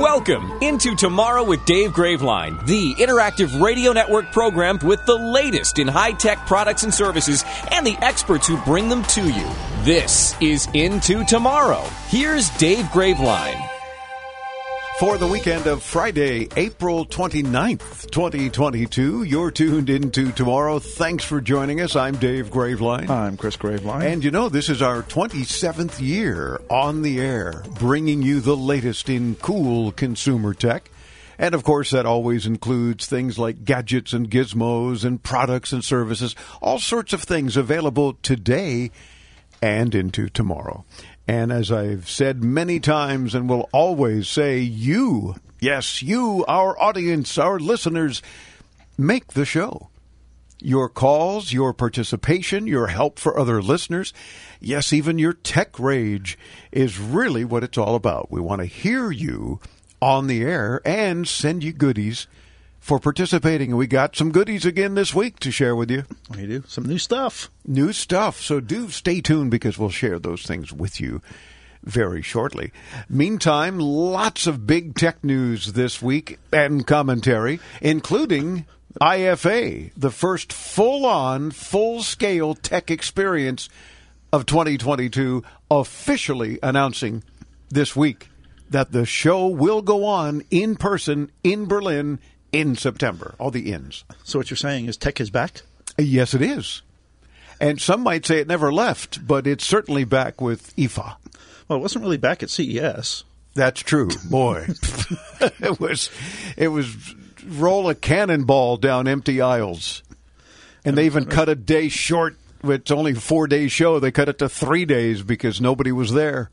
Welcome into Tomorrow with Dave Graveline, the interactive radio network programmed with the latest in high tech products and services and the experts who bring them to you. This is Into Tomorrow. Here's Dave Graveline. For the weekend of Friday, April 29th, 2022, you're tuned into tomorrow. Thanks for joining us. I'm Dave Graveline. I'm Chris Graveline. And you know, this is our 27th year on the air, bringing you the latest in cool consumer tech. And of course, that always includes things like gadgets and gizmos and products and services, all sorts of things available today and into tomorrow. And as I've said many times and will always say, you, yes, you, our audience, our listeners, make the show. Your calls, your participation, your help for other listeners, yes, even your tech rage is really what it's all about. We want to hear you on the air and send you goodies for participating. We got some goodies again this week to share with you. We do. Some new stuff. New stuff. So do stay tuned because we'll share those things with you very shortly. Meantime, lots of big tech news this week and commentary, including IFA, the first full on, full scale tech experience of 2022, officially announcing this week that the show will go on in person in Berlin in September. All the ins. So what you're saying is tech is back? Yes, it is. And some might say it never left, but it's certainly back with IFA. Well, it wasn't really back at CES. That's true. Boy. it was it was roll a cannonball down empty aisles. And they even cut a day short. It's only a four day show. They cut it to three days because nobody was there.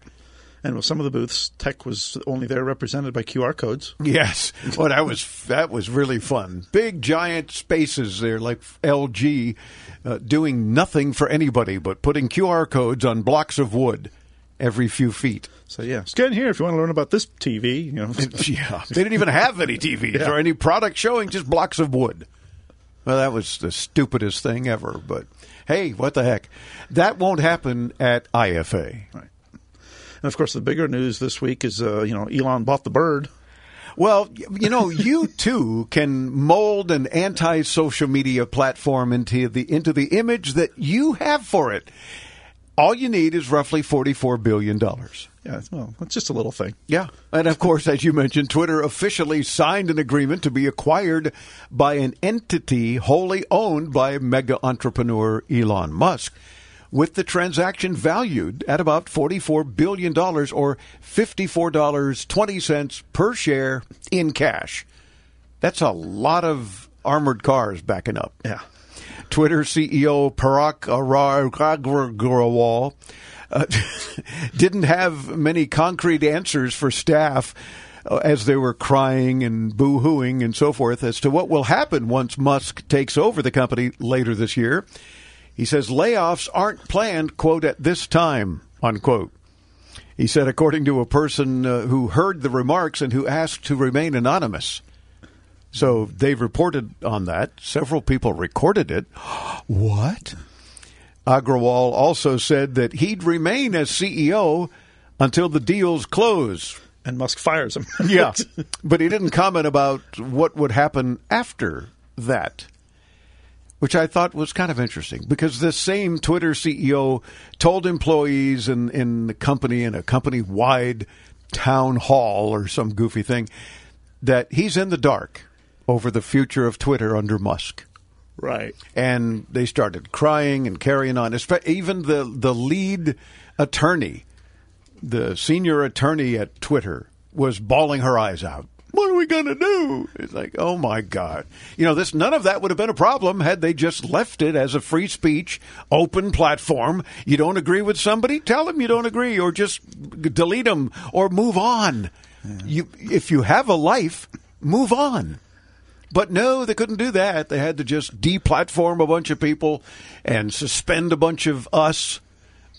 And with some of the booths, tech was only there represented by QR codes. Yes, well, that was that was really fun. Big giant spaces there, like LG, uh, doing nothing for anybody but putting QR codes on blocks of wood every few feet. So yeah, scan here if you want to learn about this TV. You know, yeah, they didn't even have any TVs Yeah. or any product showing, just blocks of wood. Well, that was the stupidest thing ever. But hey, what the heck? That won't happen at IFA. And of course the bigger news this week is uh, you know Elon bought the bird. Well, you know, you too can mold an anti-social media platform into the into the image that you have for it. All you need is roughly forty-four billion dollars. Yeah, well, it's just a little thing. Yeah. And of course, as you mentioned, Twitter officially signed an agreement to be acquired by an entity wholly owned by mega entrepreneur Elon Musk, with the transaction valued at about $44 billion or $54.20 per share in cash. That's a lot of armored cars backing up. Yeah. Twitter CEO Parag Agrawal uh, didn't have many concrete answers for staff uh, as they were crying and boo-hooing and so forth as to what will happen once Musk takes over the company later this year. He says layoffs aren't planned, quote, at this time, unquote. He said, according to a person uh, who heard the remarks and who asked to remain anonymous. So they've reported on that. Several people recorded it. what? Agrawal also said that he'd remain as CEO until the deals close. And Musk fires him. Yeah. but he didn't comment about what would happen after that, which I thought was kind of interesting because this same Twitter CEO told employees in, in the company, in a company wide town hall or some goofy thing, that he's in the dark over the future of Twitter under Musk right. and they started crying and carrying on. Even the the lead attorney, the senior attorney at Twitter, was bawling her eyes out. What are we going to do? It's like, oh my God! You know, this none of that would have been a problem had they just left it as a free speech, open platform. You don't agree with somebody, tell them you don't agree, or just delete them or move on. You, if you have a life, move on. But no, they couldn't do that. They had to just deplatform a bunch of people and suspend a bunch of us.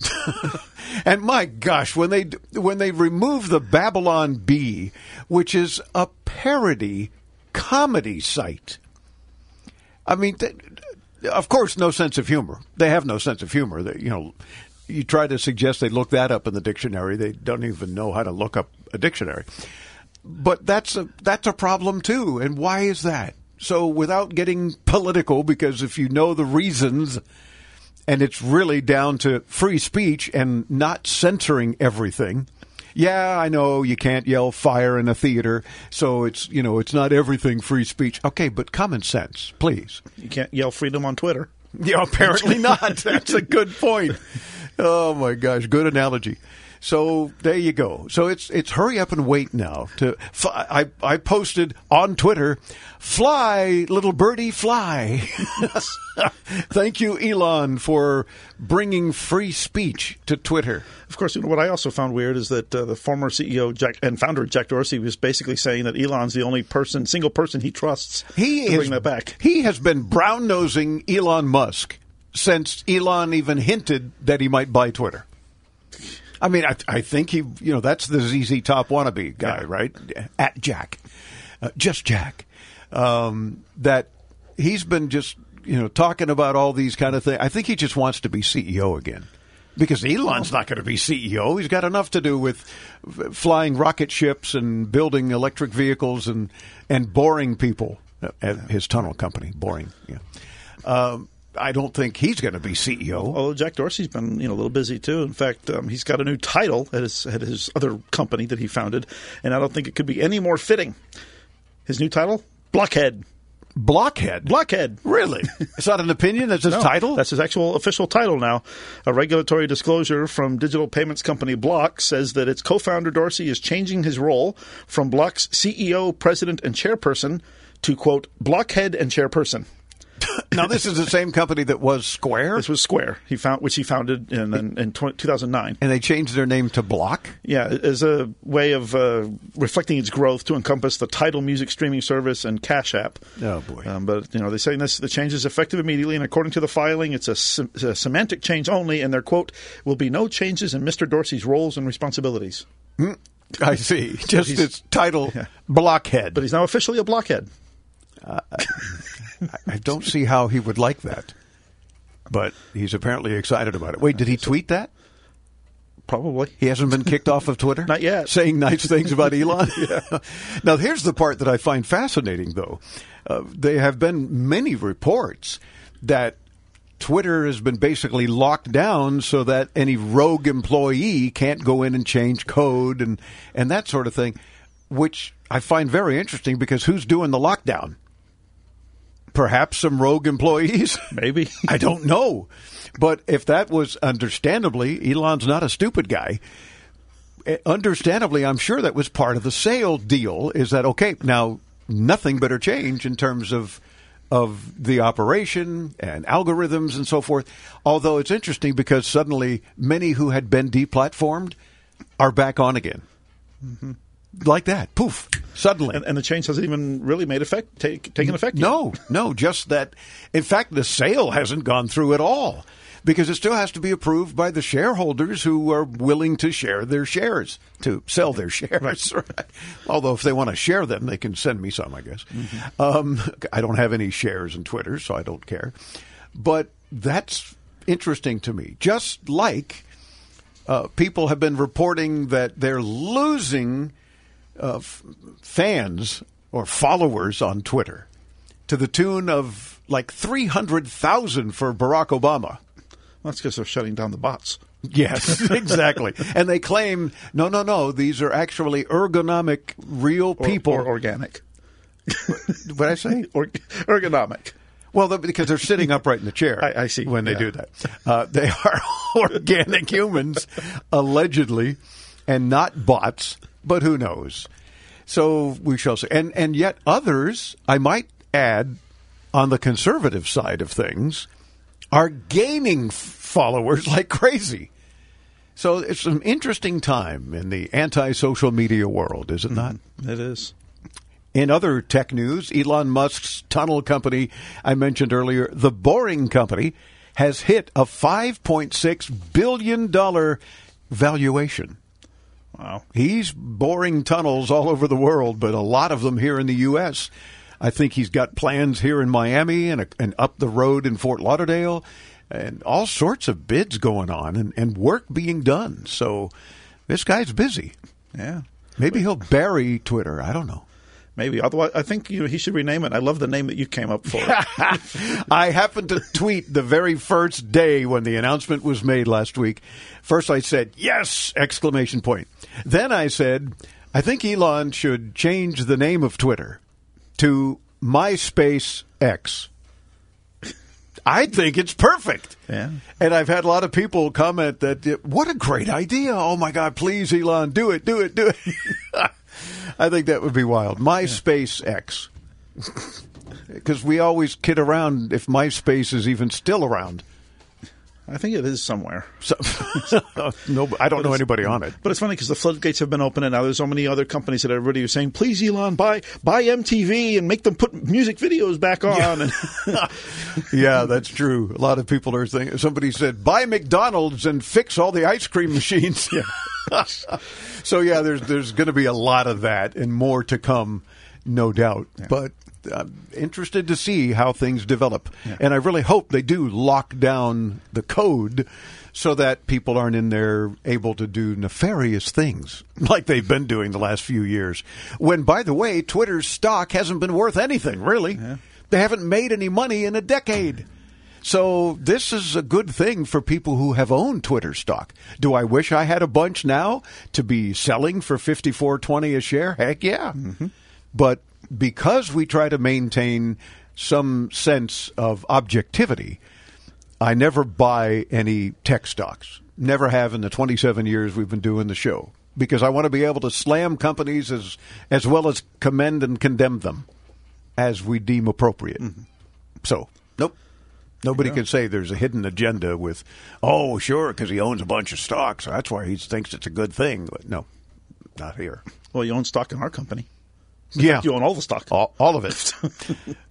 and my gosh, when they when they remove the Babylon Bee, which is a parody comedy site. I mean, of course, no sense of humor. They have no sense of humor. They, you know, you try to suggest they look that up in the dictionary, they don't even know how to look up a dictionary. But that's a that's a problem too. And why is that? So without getting political, because if you know the reasons, and it's really down to free speech and not censoring everything. Yeah, I know you can't yell fire in a theater, so it's you know it's not everything free speech. Okay, but common sense, please. You can't yell freedom on Twitter. Yeah, apparently not. That's a good point. Oh my gosh, good analogy. So there you go. So it's it's hurry up and wait now. To I I posted on Twitter, fly little birdie fly. Thank you, Elon, for bringing free speech to Twitter. Of course, you know, what I also found weird is that uh, the former CEO Jack, and founder Jack Dorsey was basically saying that Elon's the only person, single person he trusts. He to is, bring that back. He has been brown nosing Elon Musk since Elon even hinted that he might buy Twitter. I mean, I, I think he, you know, that's the ZZ Top wannabe guy, Yeah. right? At Jack, uh, just Jack. Um, that he's been just, you know, talking about all these kind of things. I think he just wants to be CEO again. Because Elon's not going to be CEO. He's got enough to do with flying rocket ships and building electric vehicles and, and boring people at his tunnel company. Boring, yeah. Um, I don't think he's going to be CEO. Although Jack Dorsey's been you know a little busy too. In fact, um, he's got a new title at his at his other company that he founded, and I don't think it could be any more fitting. His new title, Blockhead. Blockhead. Blockhead. Really? It's not an opinion. That's his No, title. That's his actual official title now. A regulatory disclosure from digital payments company Block says that its co-founder Dorsey is changing his role from Block's CEO, president, and chairperson to quote Blockhead and chairperson. now this is the same company that was Square, This was Square. He found which he founded in in, in 20, 2009. and they changed their name to Block. Yeah, as a way of uh, reflecting its growth to encompass the Tidal music streaming service and Cash App. Oh, boy. Um, but you know, they're saying this the change is effective immediately, and according to the filing, it's a, sem- a semantic change only, and their quote will be no changes in Mr. Dorsey's roles and responsibilities. I see. Just its title, Blockhead. But he's now officially a blockhead. I don't see how he would like that. But he's apparently excited about it. Wait, did he tweet that? Probably. He hasn't been kicked off of Twitter? Not yet. Saying nice things about Elon? Now, here's the part that I find fascinating, though. Uh, there have been many reports that Twitter has been basically locked down so that any rogue employee can't go in and change code and, and that sort of thing, which I find very interesting because who's doing the lockdown? Perhaps some rogue employees? Maybe. I don't know. But if that was understandably, Elon's not a stupid guy. Eh, Understandably, I'm sure that was part of the sale deal. Is that okay? Now, nothing better change in terms of of the operation and algorithms and so forth. Although it's interesting because suddenly many who had been deplatformed are back on again, like that. Poof! Suddenly, and, and the change hasn't even really made effect, take, taken effect yet. no, no, just that. In fact, the sale hasn't gone through at all because it still has to be approved by the shareholders who are willing to share their shares, to sell their shares. Right. Although, if they want to share them, they can send me some, I guess. Um, I don't have any shares in Twitter, so I don't care. But that's interesting to me. Just like uh, people have been reporting that they're losing f- fans or followers on Twitter to the tune of like 300,000 for Barack Obama. That's because they're shutting down the bots. Yes, exactly. and they claim, no, no, no, these are actually ergonomic, real Or, people. or organic. what I say? Or, ergonomic. Well, the- because they're sitting upright in the chair. I- I see. When they Yeah. do that, uh, they are organic humans, allegedly, and not bots. But who knows? So we shall see. And and yet others, I might add, on the conservative side of things, are gaining f- followers like crazy. So it's an interesting time in the anti-social media world, is it not? Mm-hmm. It is. In other tech news, Elon Musk's tunnel company, I mentioned earlier, the Boring Company, has hit a $5.6 billion valuation. Wow. He's boring tunnels all over the world, but a lot of them here in the U.S. I think he's got plans here in Miami and, and up the road in Fort Lauderdale and all sorts of bids going on and, and work being done. So this guy's busy. Yeah. Maybe he'll bury Twitter. I don't know. Maybe. Otherwise, I think you know, he should rename it. I love the name that you came up for. I happened to tweet the very first day when the announcement was made last week. First, I said yes! Exclamation point. Then I said, I think Elon should change the name of Twitter to MySpace X. I think it's perfect. Yeah. And I've had a lot of people comment that, what a great idea. Oh my God, please, Elon, do it, do it, do it. I think that would be wild. MySpace X. Because we always kid around if MySpace is even still around. I think it is somewhere. So, no, I don't know anybody on it. But it's funny because the floodgates have been open, and now there's so many other companies that everybody is saying, "Please, Elon, buy buy MTV and make them put music videos back on." Yeah. And yeah, that's true. A lot of people are thinking. Somebody said, "Buy McDonald's and fix all the ice cream machines." Yeah. So yeah, there's there's going to be a lot of that and more to come, no doubt. Yeah. But I'm interested to see how things develop. Yeah. And I really hope they do lock down the code so that people aren't in there able to do nefarious things like they've been doing the last few years. When, by the way, Twitter's stock hasn't been worth anything, really. Yeah. They haven't made any money in a decade. So this is a good thing for people who have owned Twitter stock. Do I wish I had a bunch now to be selling for fifty four twenty a share? Heck yeah. Mm-hmm. But because we try to maintain some sense of objectivity, I never buy any tech stocks. Never have in the 27 years we've been doing the show because I want to be able to slam companies as as well as commend and condemn them as we deem appropriate. Mm-hmm. So, nope. Nobody can say there's a hidden agenda with, oh, sure, because he owns a bunch of stocks. So that's why he thinks it's a good thing. But no, not here. Well, you own stock in our company. So yeah. You own all the stock. All, all of it.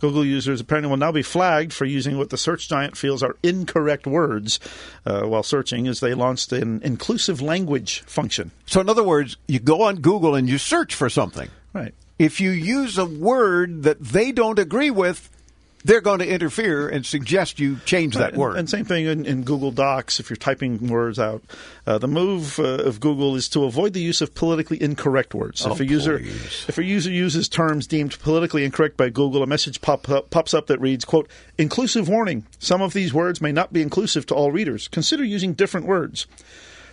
Google users apparently will now be flagged for using what the search giant feels are incorrect words uh, while searching as they launched an inclusive language function. So, in other words, you go on Google and you search for something. Right. If you use a word that they don't agree with, they're going to interfere and suggest you change that and, word. And same thing in, in, Google Docs if you're typing words out. Uh, the move uh, of Google is to avoid the use of politically incorrect words. Oh, if a user please. if a user uses terms deemed politically incorrect by Google, a message pop up, pops up that reads, "quote Inclusive warning: Some of these words may not be inclusive to all readers. Consider using different words."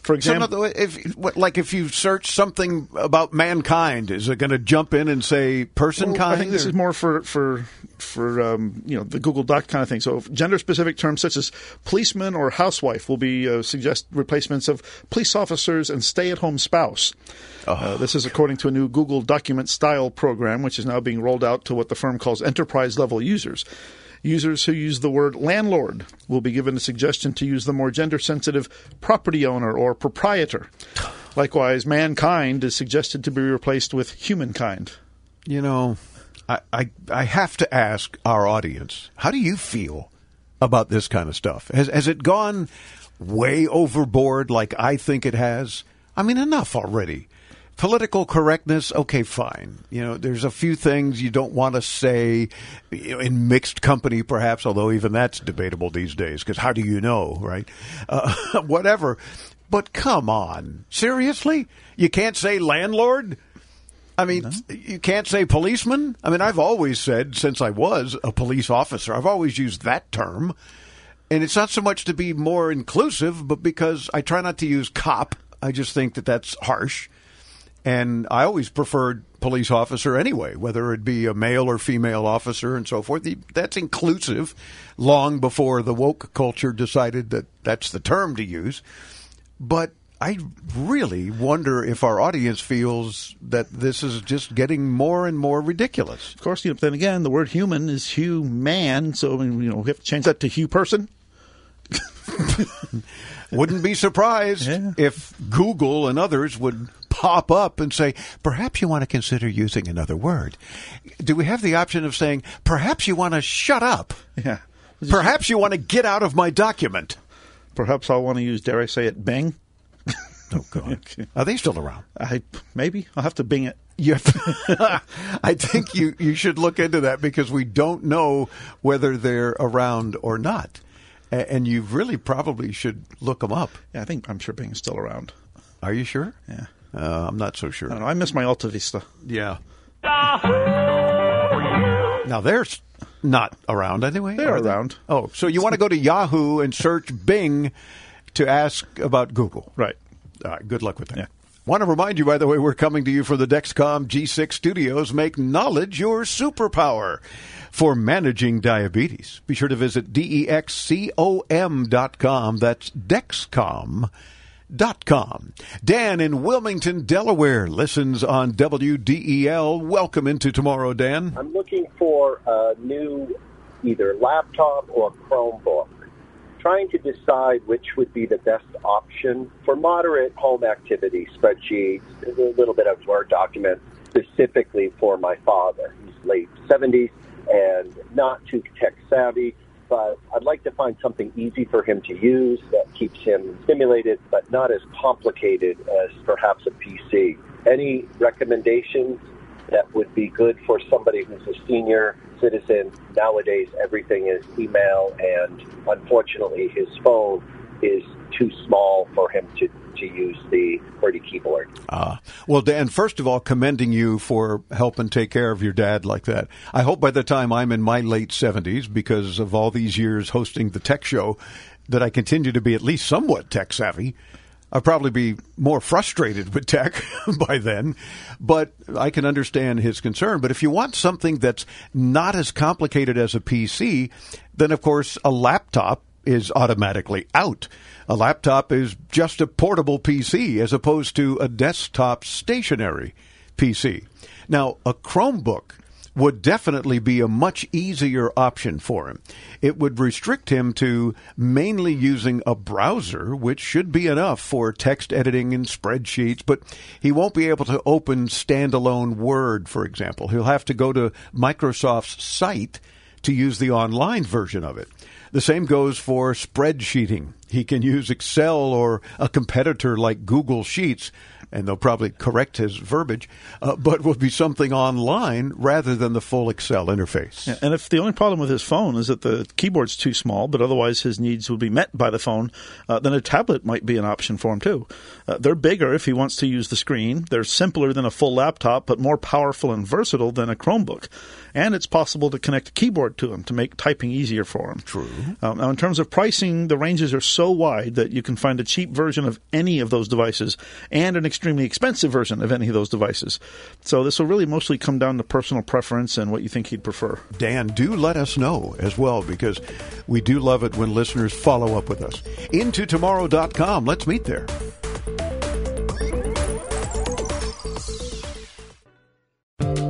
For example, so, if, like if you search something about mankind, is it going to jump in and say person well, kind? I think this is more for for for um, you know the Google Doc kind of thing. So gender specific terms such as policeman or housewife will be uh, suggest replacements of police officers and stay at home spouse. Oh. Uh, this is according to a new Google document style program, which is now being rolled out to what the firm calls enterprise level users. Users who use the word landlord will be given a suggestion to use the more gender sensitive property owner or proprietor. Likewise, mankind is suggested to be replaced with humankind. You know, I, I, I have to ask our audience how do you feel about this kind of stuff? Has, has it gone way overboard like I think it has? I mean, enough already political correctness, okay, fine. You know, there's a few things you don't want to say you know, in mixed company, perhaps, although even that's debatable these days, because how do you know, right? Uh, whatever. But come on. Seriously? You can't say landlord? I mean, no. you can't say policeman? I mean, I've always said, since I was a police officer, I've always used that term. And it's not so much to be more inclusive, but because I try not to use cop. I just think that that's harsh. And I always preferred police officer anyway, whether it be a male or female officer and so forth. That's inclusive long before the woke culture decided that that's the term to use. But I really wonder if our audience feels that this is just getting more and more ridiculous. Of course, you know, then again, the word human is human, so you know we have to change that to hue person. Wouldn't be surprised yeah. if Google and others would pop up and say, perhaps you want to consider using another word. Do we have the option of saying, perhaps you want to shut up? Yeah. Perhaps you want to get out of my document. Perhaps I'll want to use, dare I say it, Bing. Oh, God. Are they still around? I maybe I'll have to Bing it. You I think you, you should look into that because we don't know whether they're around or not. A- And you really probably should look them up. Yeah, I think I'm sure Bing is still around. Are you sure? Yeah. Uh, I'm not so sure. I don't know. I miss my Alta Vista. Yeah. Now they're not around anyway. They're are they? around. Oh, so you want to go to Yahoo and search Bing to ask about Google? Right. All right. Good luck with that. Yeah. Want to remind you, by the way, we're coming to you from the Dexcom G6 studios. Make knowledge your superpower for managing diabetes. Be sure to visit dexcom.com. That's Dexcom. Dot com. Dan in Wilmington, Delaware, listens on WDEL. Welcome into tomorrow, Dan. I'm looking for a new either laptop or Chromebook. Trying to decide which would be the best option for moderate home activity, spreadsheets, a little bit of Word documents, specifically for my father. He's late 70s and not too tech savvy, but I'd like to find something easy for him to use that keeps him stimulated, but not as complicated as perhaps a PC. Any recommendations that would be good for somebody who's a senior citizen. Nowadays, everything is email, and unfortunately, his phone is too small for him to, to use the QWERTY keyboard. Ah, well, Dan, first of all, commending you for helping take care of your dad like that. I hope by the time I'm in my late 70s, because of all these years hosting the tech show, that I continue to be at least somewhat tech savvy. I'll probably be more frustrated with tech by then, but I can understand his concern. But if you want something that's not as complicated as a PC, then of course a laptop is automatically out. A laptop is just a portable PC as opposed to a desktop stationary PC. Now, a Chromebook would definitely be a much easier option for him. It would restrict him to mainly using a browser, which should be enough for text editing and spreadsheets, but he won't be able to open standalone Word, for example. He'll have to go to Microsoft's site to use the online version of it. The same goes for spreadsheeting. He can use Excel or a competitor like Google Sheets, and they'll probably correct his verbiage, uh, but will be something online rather than the full Excel interface. And if the only problem with his phone is that the keyboard's too small, but otherwise his needs would be met by the phone, uh, then a tablet might be an option for him too. Uh, they're bigger if he wants to use the screen. They're simpler than a full laptop, but more powerful and versatile than a Chromebook. And it's possible to connect a keyboard to them to make typing easier for him. True. Um, now, in terms of pricing, the ranges are so wide that you can find a cheap version of any of those devices and an extremely expensive version of any of those devices. So this will really mostly come down to personal preference and what you think he'd prefer. Dan, do let us know as well because we do love it when listeners follow up with us. IntoTomorrow.com. Let's meet there.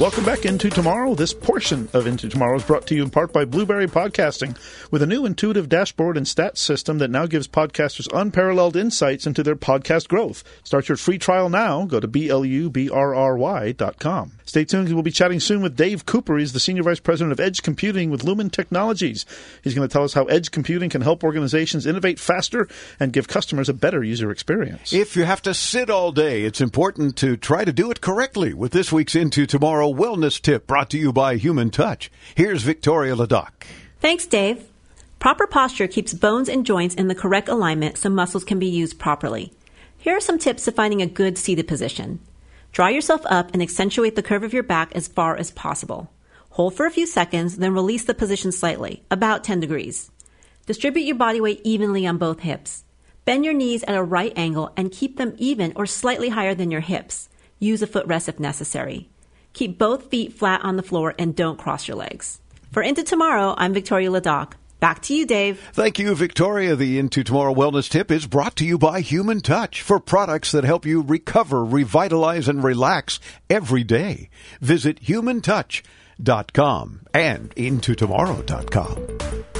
Welcome back into tomorrow. This portion of Into Tomorrow is brought to you in part by Blubrry Podcasting, with a new intuitive dashboard and stats system that now gives podcasters unparalleled insights into their podcast growth. Start your free trial now. Go to com. Stay tuned. We'll be chatting soon with Dave Cooper. He's the Senior Vice President of Edge Computing with Lumen Technologies. He's going to tell us how edge computing can help organizations innovate faster and give customers a better user experience. If you have to sit all day, it's important to try to do it correctly with this week's Into Tomorrow Wellness Tip brought to you by Human Touch. Here's Victoria Ladoc. Thanks, Dave. Proper posture keeps bones and joints in the correct alignment so muscles can be used properly. Here are some tips to finding a good seated position. Draw yourself up and accentuate the curve of your back as far as possible. Hold for a few seconds, then release the position slightly, about 10 degrees. Distribute your body weight evenly on both hips. Bend your knees at a right angle and keep them even or slightly higher than your hips. Use a footrest if necessary. Keep both feet flat on the floor and don't cross your legs. For Into Tomorrow, I'm Victoria Ladoc. Back to you, Dave. Thank you, Victoria. The Into Tomorrow Wellness Tip is brought to you by Human Touch for products that help you recover, revitalize, and relax every day. Visit humantouch.com and intotomorrow.com.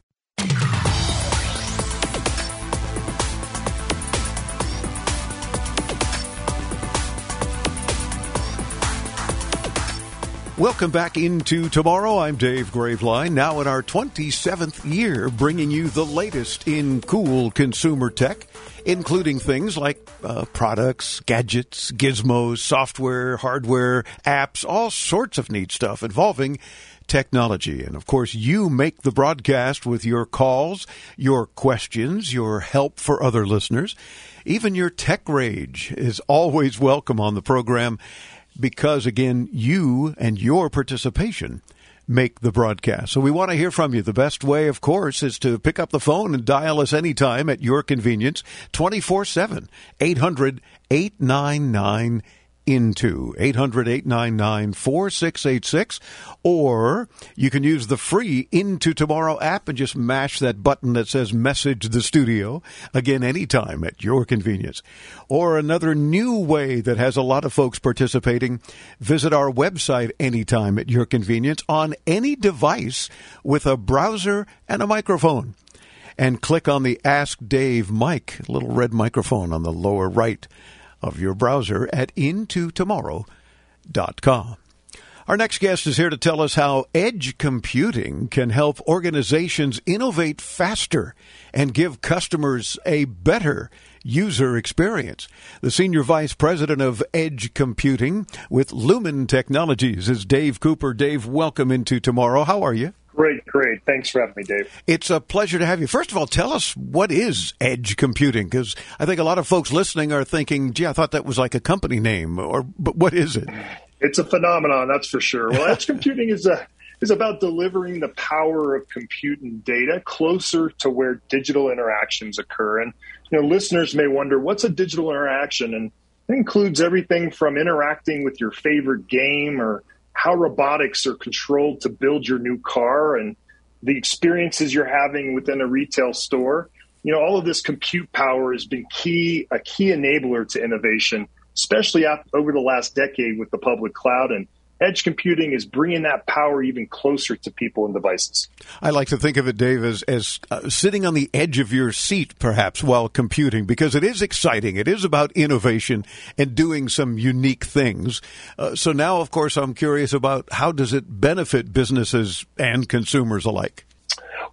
Welcome back into tomorrow. I'm Dave Graveline, now in our 27th year, bringing you the latest in cool consumer tech, including things like uh, products, gadgets, gizmos, software, hardware, apps, all sorts of neat stuff involving technology. And of course, you make the broadcast with your calls, your questions, your help for other listeners. Even your tech rage is always welcome on the program because, again, you and your participation make the broadcast. So we want to hear from you. The best way, of course, is to pick up the phone and dial us anytime at your convenience, 24 7, 800 899 into 800-899-4686 or you can use the free into tomorrow app and just mash that button that says message the studio again anytime at your convenience. Or another new way that has a lot of folks participating visit our website anytime at your convenience on any device with a browser and a microphone. And click on the ask dave mic little red microphone on the lower right of your browser at intotomorrow.com. Our next guest is here to tell us how edge computing can help organizations innovate faster and give customers a better user experience. The Senior Vice President of Edge Computing with Lumen Technologies is Dave Cooper. Dave, welcome into tomorrow. How are you? Great, great. Thanks for having me, Dave. It's a pleasure to have you. First of all, tell us what is edge computing because I think a lot of folks listening are thinking, "Gee, I thought that was like a company name," or but what is it? It's a phenomenon, that's for sure. Well, edge computing is a is about delivering the power of compute and data closer to where digital interactions occur. And you know, listeners may wonder, what's a digital interaction? And it includes everything from interacting with your favorite game or how robotics are controlled to build your new car and the experiences you're having within a retail store. You know, all of this compute power has been key, a key enabler to innovation, especially over the last decade with the public cloud and edge computing is bringing that power even closer to people and devices. I like to think of it, Dave, as, as uh, sitting on the edge of your seat, perhaps, while computing, because it is exciting. It is about innovation and doing some unique things. Uh, so now, of course, I'm curious about how does it benefit businesses and consumers alike?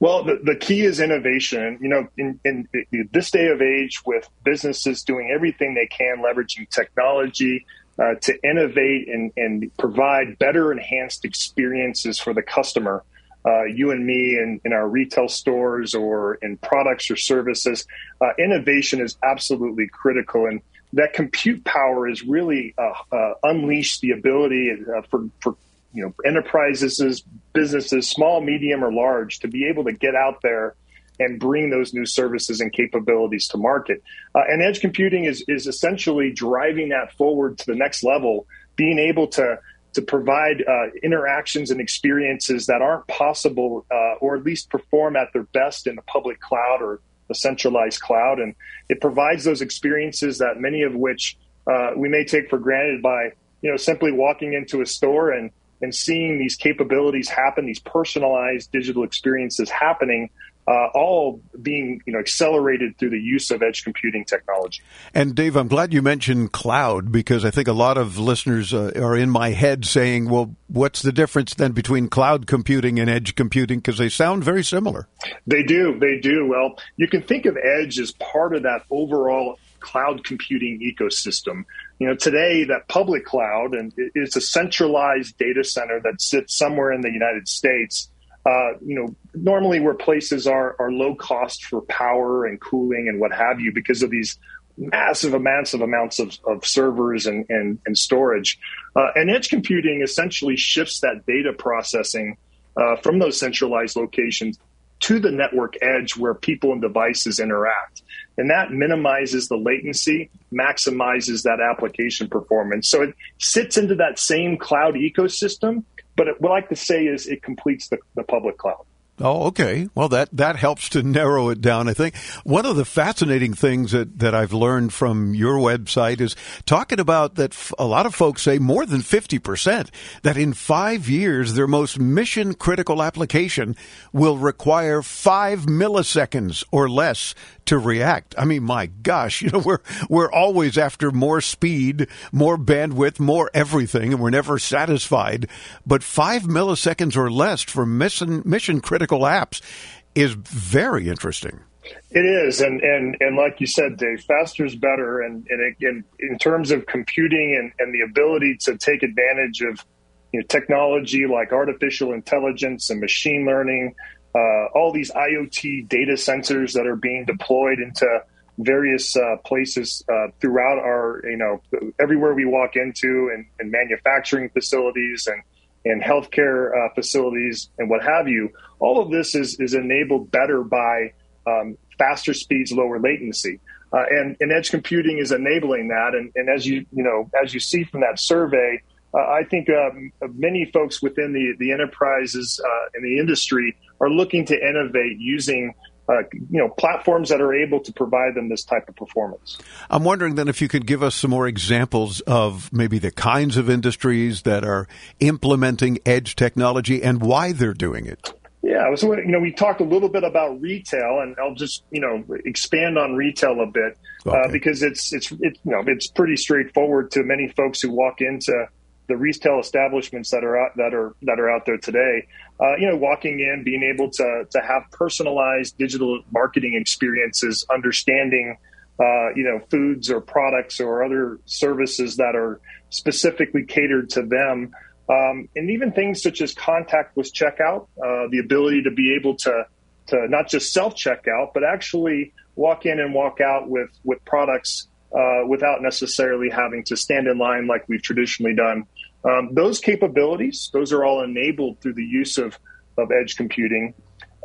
Well, the, the key is innovation. You know, in, in, in this day of age, with businesses doing everything they can, leveraging technology, uh, to innovate and, and, provide better enhanced experiences for the customer. Uh, you and me in, in, our retail stores or in products or services, uh, innovation is absolutely critical. And that compute power is really uh, uh, unleashed the ability uh, for, for you know enterprises, businesses, small, medium, or large, to be able to get out there and bring those new services and capabilities to market. Uh, and edge computing is is essentially driving that forward to the next level, being able to to provide uh, interactions and experiences that aren't possible, uh, or at least perform at their best in the public cloud or the centralized cloud. And it provides those experiences that many of which uh, we may take for granted by you know simply walking into a store and and seeing these capabilities happen, these personalized digital experiences happening uh, all being you know accelerated through the use of edge computing technology. And Dave, I'm glad you mentioned cloud because I think a lot of listeners uh, are in my head saying, "Well, what's the difference then between cloud computing and edge computing?" Because they sound very similar. They do. They do. Well, you can think of edge as part of that overall cloud computing ecosystem. You know, today that public cloud and it's a centralized data center that sits somewhere in the United States uh, you know, normally where places are are low cost for power and cooling and what have you because of these massive amounts of amounts of, of servers and, and, and storage. Uh, and edge computing essentially shifts that data processing uh, from those centralized locations to the network edge where people and devices interact. And that minimizes the latency, maximizes that application performance. So it sits into that same cloud ecosystem but what I like to say is it completes the, the public cloud. Oh, okay. Well, that, that helps to narrow it down, I think. One of the fascinating things that, that I've learned from your website is talking about that f- a lot of folks say more than 50% that in five years, their most mission critical application will require five milliseconds or less to react. I mean, my gosh, you know, we're, we're always after more speed, more bandwidth, more everything, and we're never satisfied. But five milliseconds or less for mission, mission critical apps is very interesting. It is, and and and like you said, Dave, faster is better, and and in in terms of computing and, and the ability to take advantage of you know, technology like artificial intelligence and machine learning, uh, all these IoT data sensors that are being deployed into various uh, places uh, throughout our, you know, everywhere we walk into and, and manufacturing facilities and, and healthcare uh, facilities and what have you. All of this is, is enabled better by um, faster speeds, lower latency. Uh, and, and edge computing is enabling that. And, and as you, you know, as you see from that survey, uh, I think um, many folks within the, the enterprises uh, in the industry are looking to innovate using uh, you know platforms that are able to provide them this type of performance. I'm wondering then if you could give us some more examples of maybe the kinds of industries that are implementing edge technology and why they're doing it. Yeah, so you know we talked a little bit about retail, and I'll just you know expand on retail a bit uh, okay. uh, because it's it's it, you know it's pretty straightforward to many folks who walk into the retail establishments that are out, that are that are out there today. Uh, you know, walking in, being able to to have personalized digital marketing experiences, understanding uh, you know foods or products or other services that are specifically catered to them, um, and even things such as contactless checkout, uh, the ability to be able to to not just self checkout, but actually walk in and walk out with with products uh, without necessarily having to stand in line like we've traditionally done. Um, those capabilities, those are all enabled through the use of, of edge computing.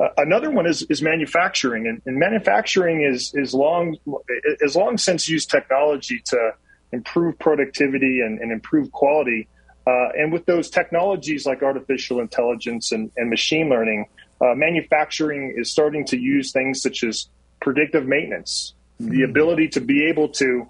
Uh, another one is, is manufacturing, and, and, manufacturing is, is long is long since used technology to improve productivity and, and improve quality. Uh, and with those technologies like artificial intelligence and, and machine learning, uh, manufacturing is starting to use things such as predictive maintenance, mm-hmm. the ability to be able to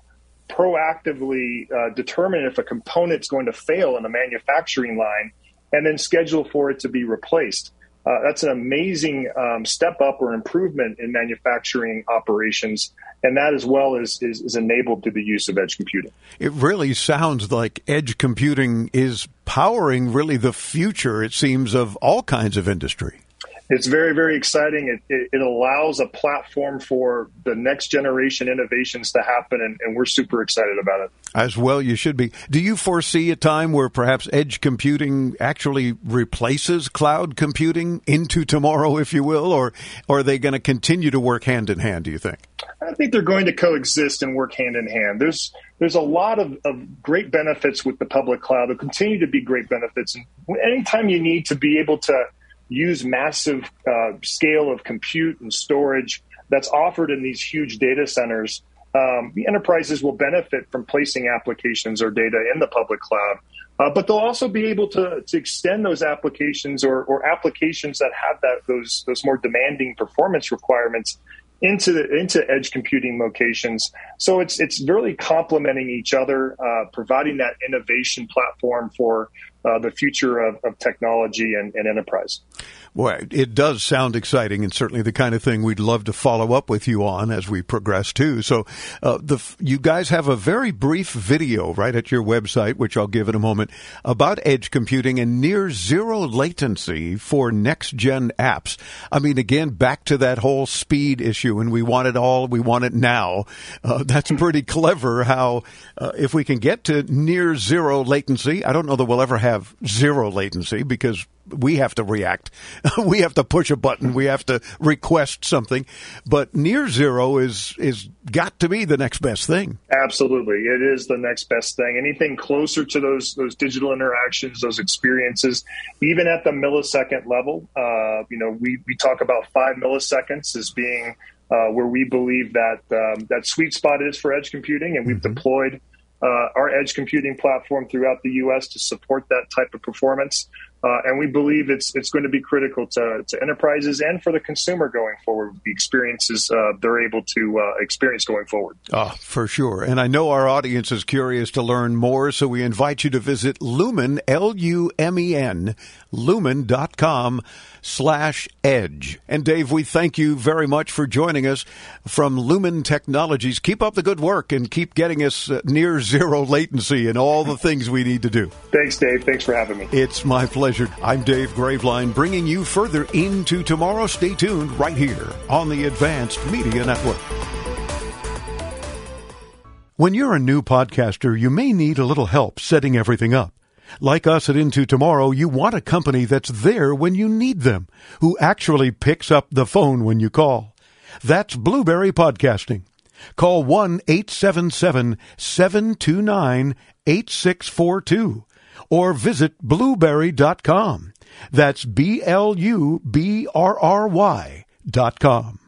proactively uh, determine if a component's going to fail in a manufacturing line and then schedule for it to be replaced. Uh, that's an amazing um, step up or improvement in manufacturing operations, and that as well is, is, is enabled through the use of edge computing. It really sounds like edge computing is powering really the future, it seems, of all kinds of industry it's very very exciting it, it, it, allows a platform for the next generation innovations to happen and, and, we're super excited about it as well you should be do you foresee a time where perhaps edge computing actually replaces cloud computing into tomorrow if you will or, or are they going to continue to work hand in hand do you think I think they're going to coexist and work hand in hand. There's there's a lot of, of great benefits with the public cloud. There'll continue to be great benefits. And anytime you need to be able to use massive uh, scale of compute and storage that's offered in these huge data centers, um, the enterprises will benefit from placing applications or data in the public cloud. Uh, but they'll also be able to, to extend those applications or, or applications that have that those those more demanding performance requirements into the, into edge computing locations. So it's it's really complementing each other, uh, providing that innovation platform for uh, the future of, of technology and, and, enterprise. Boy, it does sound exciting, and certainly the kind of thing we'd love to follow up with you on as we progress too. So, uh, the you guys have a very brief video right at your website, which I'll give in a moment, about edge computing and near zero latency for next gen apps. I mean, again, back to that whole speed issue, and we want it all, we want it now. Uh, that's pretty clever. How uh, if we can get to near zero latency, I don't know that we'll ever have zero latency because we have to react. we have to push a button. We have to request something. But near zero is is got to be the next best thing. Absolutely, it is the next best thing. Anything closer to those those digital interactions, those experiences, even at the millisecond level. Uh, you know, we we talk about five milliseconds as being uh, where we believe that um, that sweet spot is for edge computing, and we've mm-hmm. deployed. Uh, our edge computing platform throughout the U.S. to support that type of performance. Uh, and we believe it's it's going to be critical to, to enterprises and for the consumer going forward. The experiences uh, they're able to uh, experience going forward. Oh, for sure. And I know our audience is curious to learn more, so we invite you to visit Lumen L U M E N lumen.com slash edge. And Dave, we thank you very much for joining us from Lumen Technologies. Keep up the good work and keep getting us uh, near zero latency and all the things we need to do. Thanks, Dave. Thanks for having me. It's my pleasure. I'm Dave Graveline, bringing you further into tomorrow. Stay tuned right here on the Advanced Media Network. When you're a new podcaster, you may need a little help setting everything up. Like us at Into Tomorrow, you want a company that's there when you need them, who actually picks up the phone when you call. That's Blubrry Podcasting. Call 1 877 729 8642 or visit blubrry.com. That's B L U B R R Y dot com.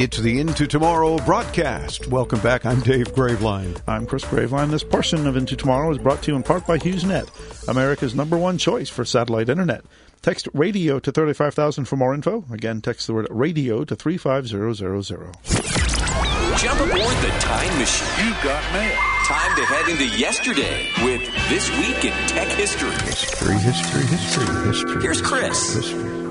It's the Into Tomorrow broadcast. Welcome back. I'm Dave Graveline. I'm Chris Graveline. This portion of Into Tomorrow is brought to you in part by HughesNet, America's number one choice for satellite internet. Text radio to 35000 for more info. Again, text the word radio to 35000. Jump aboard the time machine. You got mail. Time to head into yesterday with This Week in Tech History. History, history, history, history. Here's Chris. History.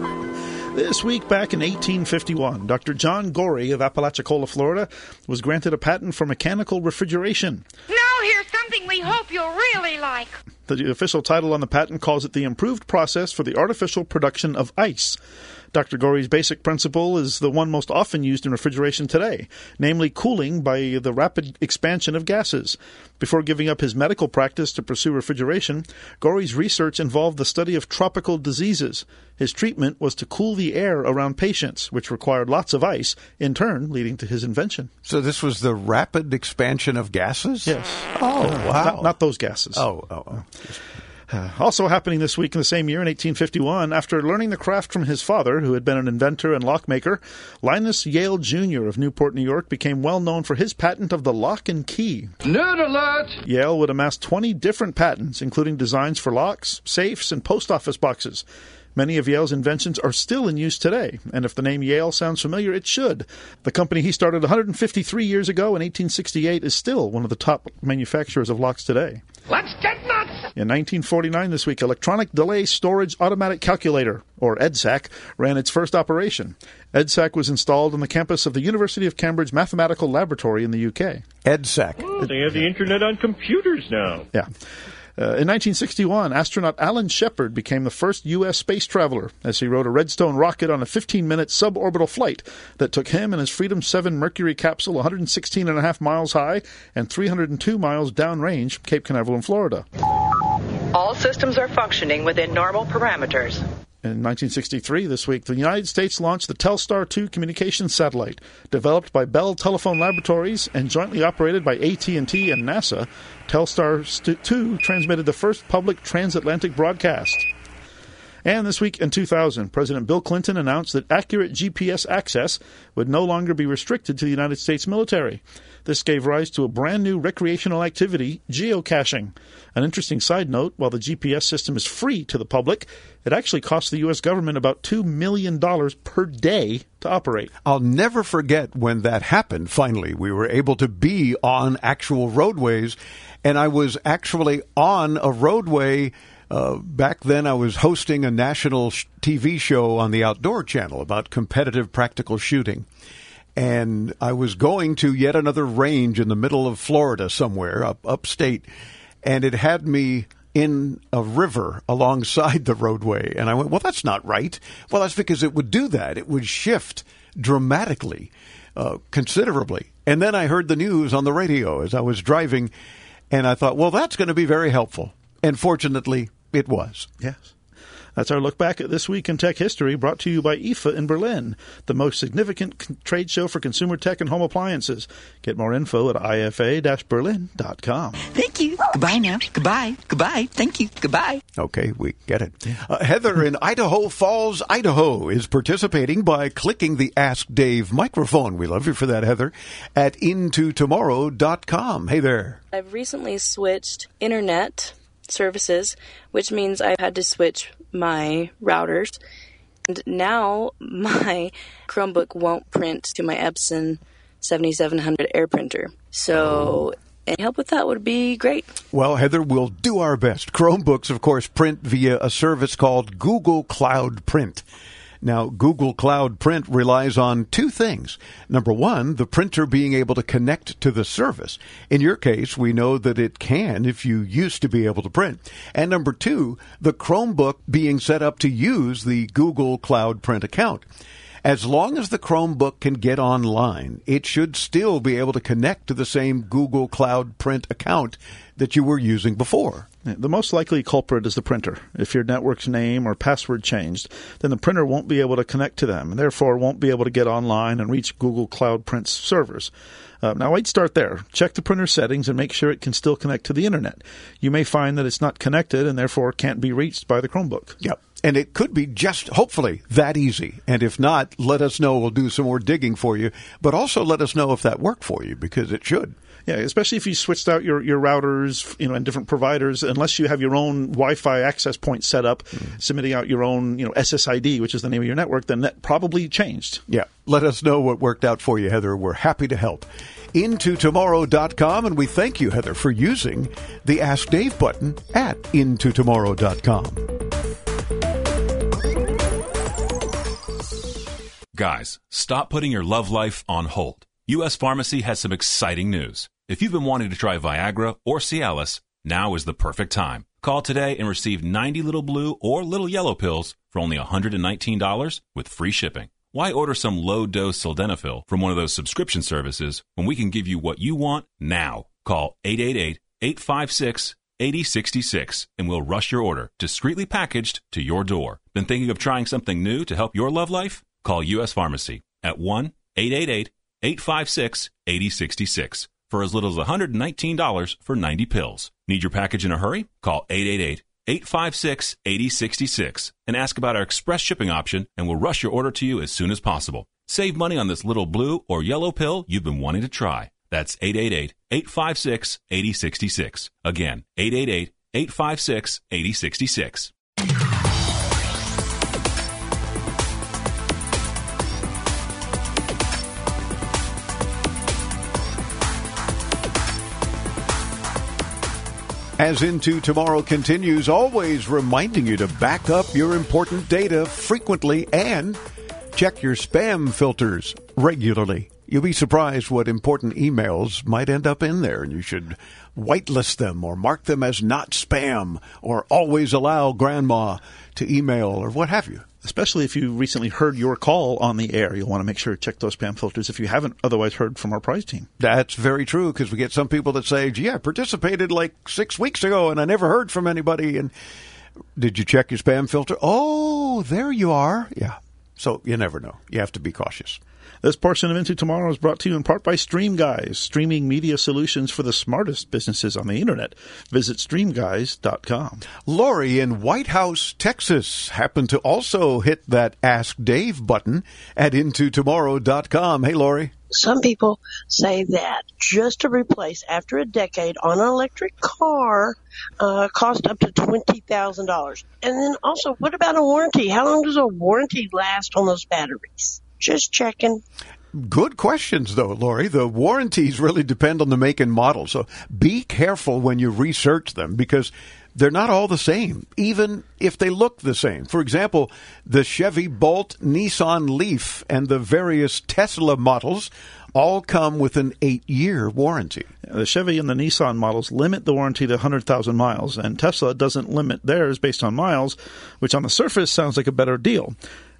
This week, back in 1851, Dr. John Gorrie of Apalachicola, Florida, was granted a patent for mechanical refrigeration. Now here's something we hope you'll really like. The official title on the patent calls it the improved process for the artificial production of ice. Dr. Gorrie's basic principle is the one most often used in refrigeration today, namely cooling by the rapid expansion of gases. Before giving up his medical practice to pursue refrigeration, Gorrie's research involved the study of tropical diseases. His treatment was to cool the air around patients, which required lots of ice, in turn leading to his invention. So this was the rapid expansion of gases? Yes. Oh, uh, wow. Not, not, those gases. Oh, oh, oh. Uh, also happening this week in the same year in 1851, after learning the craft from his father, who had been an inventor and lockmaker, Linus Yale Jr. of Newport, New York, became well known for his patent of the lock and key. Nerd alert! Yale would amass 20 different patents, including designs for locks, safes, and post office boxes. Many of Yale's inventions are still in use today, and if the name Yale sounds familiar, it should. The company he started 153 years ago in 1868 is still one of the top manufacturers of locks today. Let's get nuts! In 1949, this week, Electronic Delay Storage Automatic Calculator, or EDSAC, ran its first operation. EDSAC was installed on the campus of the University of Cambridge Mathematical Laboratory in the UK. EDSAC. Oh, they have the internet on computers now. Yeah. Uh, in 1961, astronaut Alan Shepard became the first U.S. space traveler as he rode a Redstone rocket on a 15 minute suborbital flight that took him and his Freedom 7 Mercury capsule 116 and a half miles high and 302 miles downrange Cape Canaveral in Florida. All systems are functioning within normal parameters. In 1963, this week, the United States launched the Telstar 2 communications satellite, developed by Bell Telephone Laboratories and jointly operated by AT&T and NASA. Telstar 2 transmitted the first public transatlantic broadcast. And this week in 2000, President Bill Clinton announced that accurate GPS access would no longer be restricted to the United States military. This gave rise to a brand new recreational activity, geocaching. An interesting side note while the GPS system is free to the public, it actually costs the U.S. government about $2 million per day to operate. I'll never forget when that happened. Finally, we were able to be on actual roadways, and I was actually on a roadway. Uh, back then, I was hosting a national sh- TV show on the Outdoor Channel about competitive practical shooting. And I was going to yet another range in the middle of Florida somewhere, up upstate, and it had me in a river alongside the roadway. And I went, well, that's not right. Well, that's because it would do that. It would shift dramatically, uh, considerably. And then I heard the news on the radio as I was driving, and I thought, well, that's going to be very helpful. And fortunately, it was. Yes. That's our look back at this week in tech history, brought to you by IFA in Berlin, the most significant trade show for consumer tech and home appliances. Get more info at ifa-berlin.com. Thank you. Goodbye now. Goodbye. Goodbye. Thank you. Goodbye. Okay, we get it. Uh, Heather in Idaho Falls, Idaho is participating by clicking the Ask Dave microphone. We love you for that, Heather, at intotomorrow.com. Hey there. I've recently switched internet services, which means I've had to switch my routers. And now my Chromebook won't print to my Epson 7700 Air printer. So oh. any help with that would be great. Well, Heather, we'll do our best. Chromebooks, of course, print via a service called Google Cloud Print. Now, Google Cloud Print relies on two things. Number one, the printer being able to connect to the service. In your case, we know that it can if you used to be able to print. And number two, the Chromebook being set up to use the Google Cloud Print account. As long as the Chromebook can get online, it should still be able to connect to the same Google Cloud Print account that you were using before. The most likely culprit is the printer. If your network's name or password changed, then the printer won't be able to connect to them, and therefore won't be able to get online and reach Google Cloud Print's servers. Uh, now, I'd start there. Check the printer settings and make sure it can still connect to the internet. You may find that it's not connected and therefore can't be reached by the Chromebook. Yep. And it could be just, hopefully, that easy. And if not, let us know. We'll do some more digging for you. But also let us know if that worked for you, because it should. Yeah, especially if you switched out your, your routers, you know, and different providers, unless you have your own Wi-Fi access point set up, mm. submitting out your own, you know, SSID, which is the name of your network, then that probably changed. Yeah. Let us know what worked out for you, Heather. We're happy to help. IntoTomorrow.com, and we thank you, Heather, for using the Ask Dave button at IntoTomorrow.com. Guys, stop putting your love life on hold. U.S. Pharmacy has some exciting news. If you've been wanting to try Viagra or Cialis, now is the perfect time. Call today and receive 90 little blue or little yellow pills for only $119 with free shipping. Why order some low dose sildenafil from one of those subscription services when we can give you what you want now? Call 888 856 8066 and we'll rush your order discreetly packaged to your door. Been thinking of trying something new to help your love life? Call U.S. Pharmacy at 1 888 856 8066 for as little as $119 for 90 pills. Need your package in a hurry? Call 888 856 8066 and ask about our express shipping option, and we'll rush your order to you as soon as possible. Save money on this little blue or yellow pill you've been wanting to try. That's 888 856 8066. Again, 888 856 8066. As Into Tomorrow continues, always reminding you to back up your important data frequently and check your spam filters regularly. You'll be surprised what important emails might end up in there, and you should whitelist them or mark them as not spam or always allow grandma to email or what have you. Especially if you recently heard your call on the air, you'll want to make sure to check those spam filters if you haven't otherwise heard from our prize team. That's very true because we get some people that say, gee, I participated like six weeks ago and I never heard from anybody. And did you check your spam filter? Oh, there you are. Yeah. So you never know. You have to be cautious. This portion of Into Tomorrow is brought to you in part by StreamGuys, streaming media solutions for the smartest businesses on the internet. Visit streamguys.com. Lori in White House, Texas, happened to also hit that Ask Dave button at intotomorrow.com. Hey, Lori. Some people say that just to replace after a decade on an electric car uh, cost up to twenty thousand dollars. And then also, what about a warranty? How long does a warranty last on those batteries? Just checking. Good questions, though, Lori. The warranties really depend on the make and model. So be careful when you research them because they're not all the same, even if they look the same. For example, the Chevy Bolt, Nissan Leaf, and the various Tesla models all come with an eight year warranty. The Chevy and the Nissan models limit the warranty to 100,000 miles, and Tesla doesn't limit theirs based on miles, which on the surface sounds like a better deal.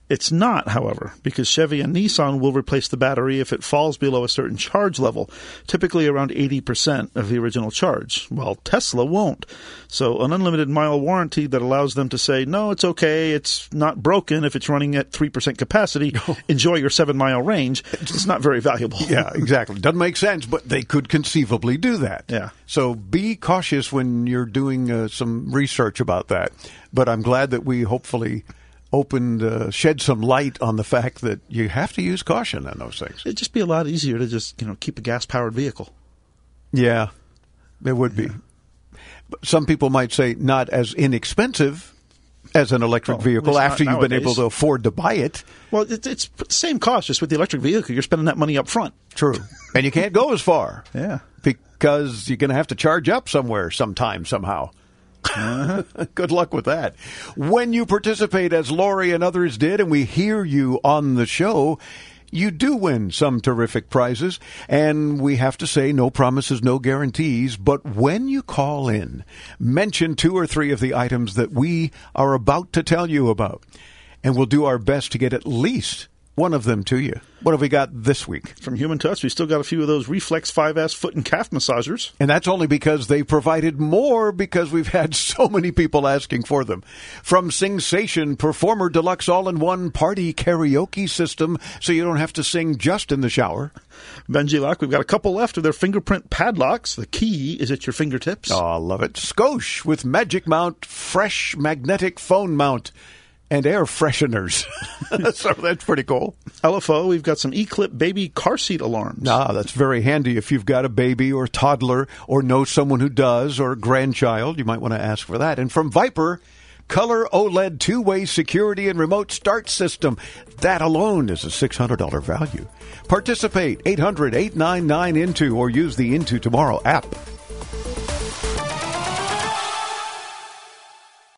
It's not, however, because Chevy and Nissan will replace the battery if it falls below a certain charge level, typically around 80% of the original charge, while Tesla won't. So, an unlimited mile warranty that allows them to say, no, it's okay, it's not broken if it's running at 3% capacity, enjoy your seven mile range, it's not very valuable. yeah, exactly. Doesn't make sense, but they could conceivably do that. Yeah. So be cautious when you're doing uh, some research about that. But I'm glad that we hopefully opened, uh, shed some light on the fact that you have to use caution on those things. It'd just be a lot easier to just, you know, keep a gas powered vehicle. Yeah, it would be. Some people might say not as inexpensive as an electric Well, vehicle after you've been able to afford to buy it. Well, it's, it's the same cost, just with the electric vehicle. You're spending that money up front. True. and you can't go as far. Yeah. Because you're going to have to charge up somewhere sometime, somehow. Uh-huh. Good luck with that. When you participate as Lori and others did, and we hear you on the show, you do win some terrific prizes. And we have to say, no promises, no guarantees. But when you call in, mention two or three of the items that we are about to tell you about. And we'll do our best to get at least one of them to you. What have we got this week? From Human Touch, we still got a few of those Reflex 5S foot and calf massagers. And that's only because they provided more because we've had so many people asking for them. From Singsation Performer Deluxe All in One Party Karaoke System, so you don't have to sing just in the shower. Benji Lock, we've got a couple left of their fingerprint padlocks. The key is at your fingertips. Oh, I love it. Scosche with Magic Mount Fresh Magnetic Phone Mount and air fresheners. so that's pretty cool. LFO, we've got some E-Clip baby car seat alarms. Ah, that's very handy if you've got a baby or toddler or know someone who does or a grandchild. You might want to ask for that. And from Viper, Color OLED two way security and remote start system. That alone is a $600 value. Participate 800 899 Into or use the Into Tomorrow app.